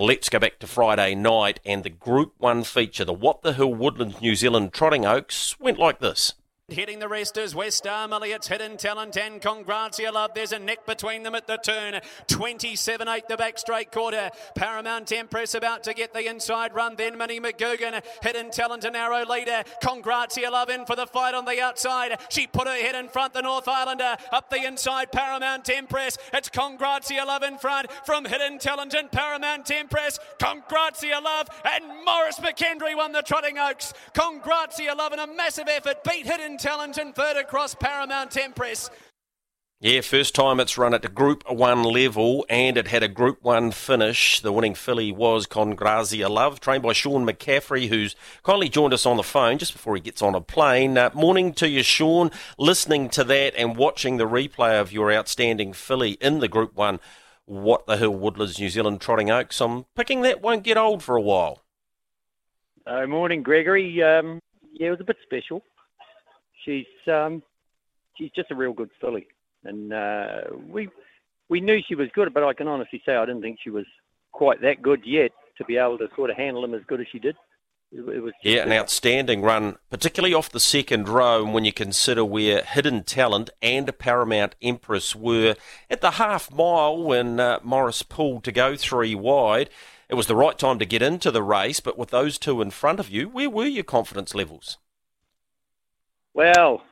Let's go back to Friday night and the Group 1 feature. The What the Hill Woodlands New Zealand Trotting Oaks went like this. Hitting the rest is West Arm It's Hidden Talent and Con Grazia Love. There's a neck between them at the turn. 27 8 the back straight quarter. Paramount Empress about to get the inside run. Then Minnie McGugan. Hidden Talent a narrow leader. Con Grazia Love in for the fight on the outside. She put her head in front. The North Islander up the inside. Paramount Empress. It's Con Grazia Love in front from Hidden Talent and Paramount Empress. Con Grazia Love and Maurice McKendry won the Trotting Oaks. Con Grazia Love in a massive effort beat Hidden Talent and third across Paramount Empress. Yeah, first time it's run at the Group 1 level and it had a Group 1 finish. The winning filly was Con Grazia Love, trained by Sean McCaffrey, who's kindly joined us on the phone just before he gets on a plane. Uh, morning to you, Sean. Listening to that and watching the replay of your outstanding filly in the Group 1 What the Hill Woodlands New Zealand Trotting Oaks, I'm picking that won't get old for a while. Uh, morning, Gregory. Um, yeah, it was a bit special she's um, she's just a real good filly, and uh, we we knew she was good, but I can honestly say I didn't think she was quite that good yet to be able to sort of handle him as good as she did. It, it was yeah, an outstanding run, particularly off the second row. And when you consider where Hidden Talent and Paramount Empress were at the half mile when uh, Maurice pulled to go three wide, it was the right time to get into the race. But with those two in front of you, where were your confidence levels? Well,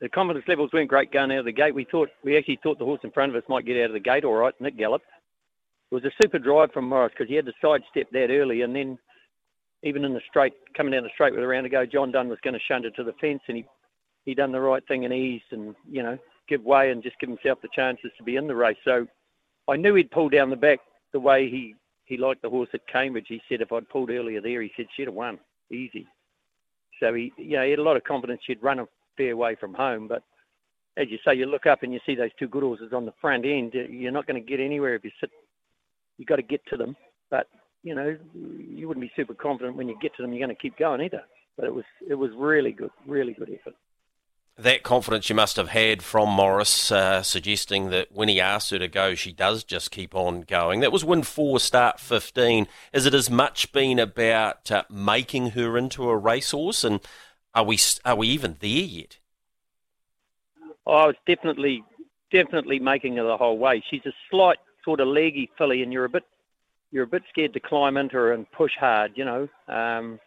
the confidence levels weren't great going out of the gate. We thought we actually thought the horse in front of us might get out of the gate all right, and it galloped. It was a super drive from Maurice because he had to sidestep that early, and then even in the straight, coming down the straight with a round to go, John Dunn was going to shunt it to the fence, and he he done the right thing and eased and you know give way and just give himself the chances to be in the race. So I knew he'd pull down the back the way he he liked the horse at Cambridge. He said if I'd pulled earlier there, he said she'd have won easy. So he, you know, he had a lot of confidence she'd run a fair way from home. But as you say, you look up and you see those two good horses on the front end. You're not going to get anywhere if you sit. You've got to get to them. But you know, you wouldn't be super confident when you get to them. You're going to keep going either. But it was it was really good, really good effort that confidence you must have had from Maurice, uh, suggesting that when he asks her to go, she does just keep on going. That was win four, start 15. Is it as much been about uh, making her into a racehorse? And are we, are we even there yet? Oh, it's definitely, definitely making her the whole way. She's a slight sort of leggy filly, and you're a bit, you're a bit scared to climb into her and push hard, you know. Um,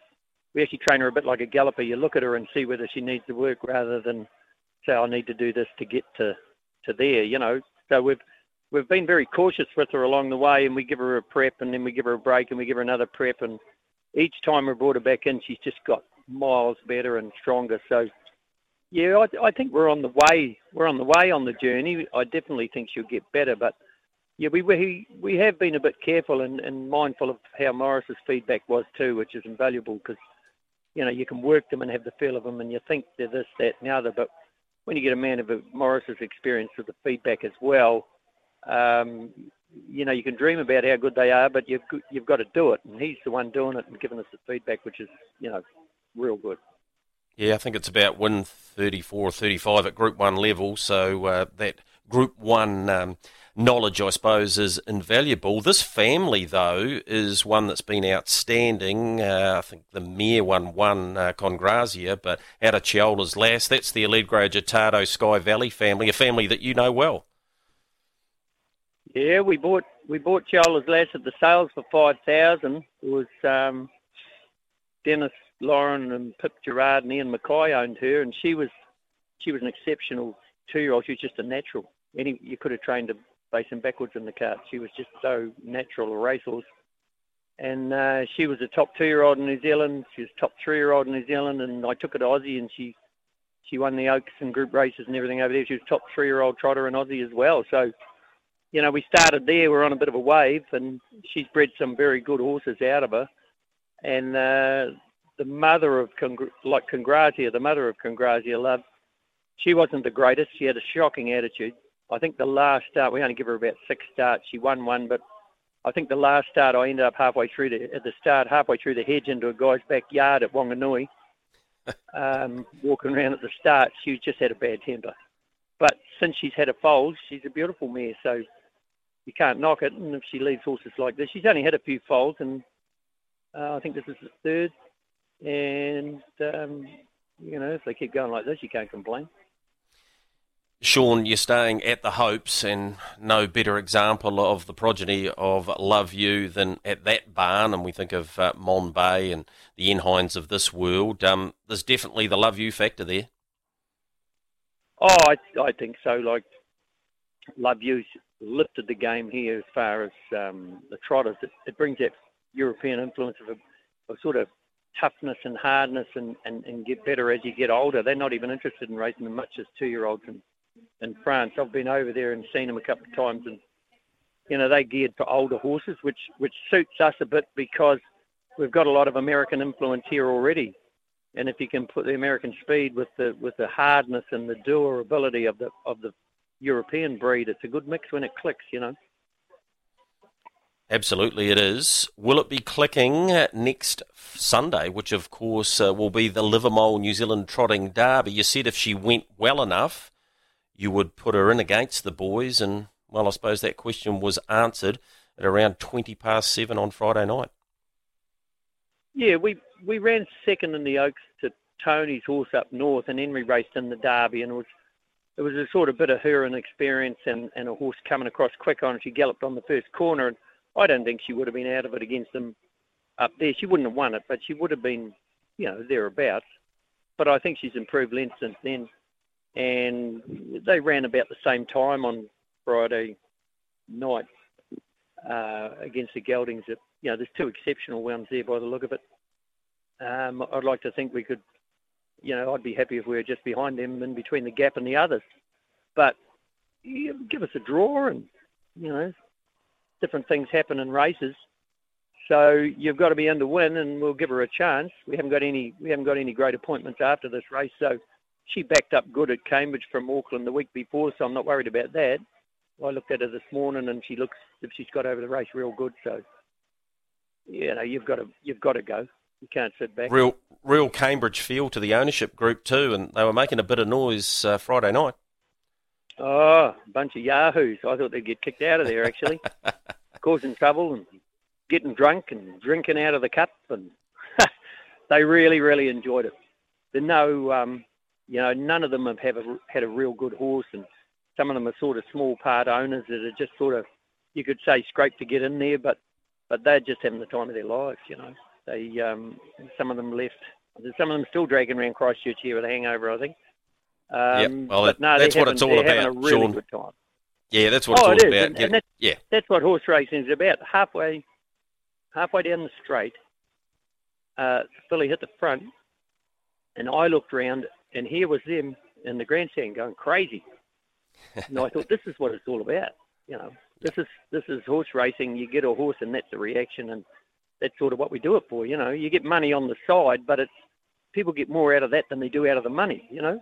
we actually train her a bit like a galloper. You look at her and see whether she needs to work rather than say, I need to do this to get to, to there, you know. So we've we've been very cautious with her along the way and we give her a prep and then we give her a break and we give her another prep and each time we brought her back in she's just got miles better and stronger. So yeah, I, I think we're on the way. We're on the way on the journey. I definitely think she'll get better, but yeah, we we we have been a bit careful and, and mindful of how Maurice's feedback was too, which is invaluable because you know, you can work them and have the feel of them, and you think they're this, that, and the other. But when you get a man of Maurice's experience with the feedback as well, um, you know, you can dream about how good they are, but you've you've got to do it, and he's the one doing it and giving us the feedback, which is, you know, real good. Yeah, I think it's about win 34 or 35 at Group 1 level, so uh, that Group 1 um, knowledge, I suppose, is invaluable. This family, though, is one that's been outstanding. Uh, I think the Mayor one won uh, Con Grazia, but out of Chiola's Lass, that's the Allegro Agitado Sky Valley family, a family that you know well. Yeah, we bought we bought Chiola's Lass at the sales for five thousand. It was um, Dennis Lauren and Pip Gerard and Ian Mackay owned her, and she was she was an exceptional two year old. She was just a natural. Any you could have trained her facing backwards in the cart. She was just so natural a racehorse. And uh, she was a top two-year-old in New Zealand. She was top three-year-old in New Zealand, and I took her to Aussie, and she she won the Oaks and group races and everything over there. She was top three-year-old trotter in Aussie as well. So you know, we started there. We're on a bit of a wave, and she's bred some very good horses out of her. And uh, the mother of Congr- like Con Grazia, the mother of Con Grazia Love, she wasn't the greatest. She had a shocking attitude. I think the last start, we only give her about six starts. She won one, but I think the last start I ended up halfway through the at the start, halfway through the hedge into a guy's backyard at Wanganui, um, walking around at the start. She just had a bad temper. But since she's had a foal, she's a beautiful mare, so you can't knock it. And if she leaves horses like this, she's only had a few foals, and uh, I think this is the third. And um, you know, if they keep going like this, you can't complain. Sean, you're staying at the Hopes, and no better example of the progeny of Love You than at that barn. And we think of uh, Monbet and the Enhines of this world. Um, there's definitely the Love You factor there. Oh, I, I think so. Like Love You's lifted the game here as far as um, the trotters. It, it, brings that European influence of a, sort of toughness and hardness and, and, and get better as you get older. They're not even interested in racing as much as two-year-olds and in France. I've been over there and seen them a couple of times, and you know they geared for older horses, which which suits us a bit because we've got a lot of American influence here already. And if you can put the American speed with the with the hardness and the durability of the of the European breed, it's a good mix when it clicks, you know. Absolutely, it is. Will it be clicking next Sunday, which of course uh, will be the Livermore New Zealand Trotting Derby? You said if she went well enough, you would put her in against the boys. And, well, I suppose that question was answered at around 20 past seven on Friday night. Yeah, we, we ran second in the Oaks to Tony's horse up north, and then we raced in the Derby, and it was it was a sort of bit of her and experience and, and a horse coming across quick on. She galloped on the first corner, and I don't think she would have been out of it against them up there. She wouldn't have won it, but she would have been, you know, thereabouts. But I think she's improved length since then and they ran about the same time on Friday night uh, against the Geldings. That you know, there's two exceptional ones there by the look of it. Um, I'd like to think we could, you know, I'd be happy if we were just behind them in between the gap and the others. But give us a draw, and you know, different things happen in races. So you've got to be in to win, and we'll give her a chance. We haven't got any, we haven't got any great appointments after this race, so she backed up good at Cambridge from Auckland the week before, so I'm not worried about that. I looked at her this morning, and she looks if she's got over the race real good. So, you know, you've got to you've got to go. You can't sit back. Real real Cambridge feel to the ownership group too, and they were making a bit of noise uh, Friday night. Oh, a bunch of yahoos! I thought they'd get kicked out of there actually, causing trouble and getting drunk and drinking out of the cup, and they really really enjoyed it. There's no um, you know, none of them have, have a, had a real good horse, and some of them are sort of small part owners that are just sort of, you could say, scraped to get in there, but but they're just having the time of their lives. You know, they um, some of them left. Some of them still dragging around Christchurch here with a hangover, I think. Um, yeah, well, no, that's what it's all about, really Sean. Yeah, that's what oh, it's all it about. And, and that's, yeah, that's what horse racing is about. Halfway, halfway down the straight, uh, filly hit the front, and I looked around and here was them in the grandstand going crazy. and I thought, this is what it's all about. You know, this is this is horse racing. You get a horse, and that's the reaction, and that's sort of what we do it for. You know, you get money on the side, but it's people get more out of that than they do out of the money. You know,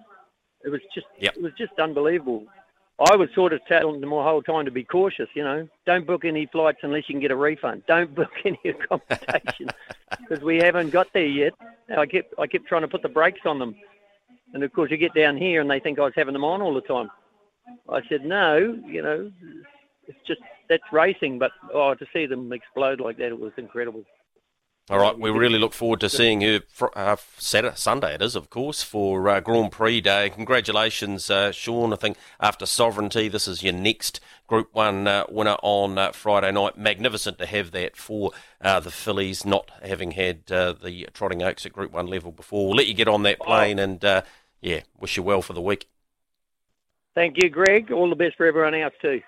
it was just yep. it was just unbelievable. I was sort of telling them the whole time to be cautious. You know, don't book any flights unless you can get a refund. Don't book any accommodation because we haven't got there yet. I kept I kept trying to put the brakes on them and of course, you get down here and they think I was having them on all the time. I said, no, you know, it's just that's racing. But oh, to see them explode like that, it was incredible. All right, we really look forward to seeing you uh, Saturday, Sunday. It is, of course, for uh, Grand Prix Day. Congratulations, uh, Sean. I think after Sovereignty, this is your next Group One uh, winner on uh, Friday night. Magnificent to have that for uh, the fillies, not having had the Trotting Oaks at Group One level before. We'll let you get on that plane and yeah, wish you well for the week. Thank you, Greg. All the best for everyone else too.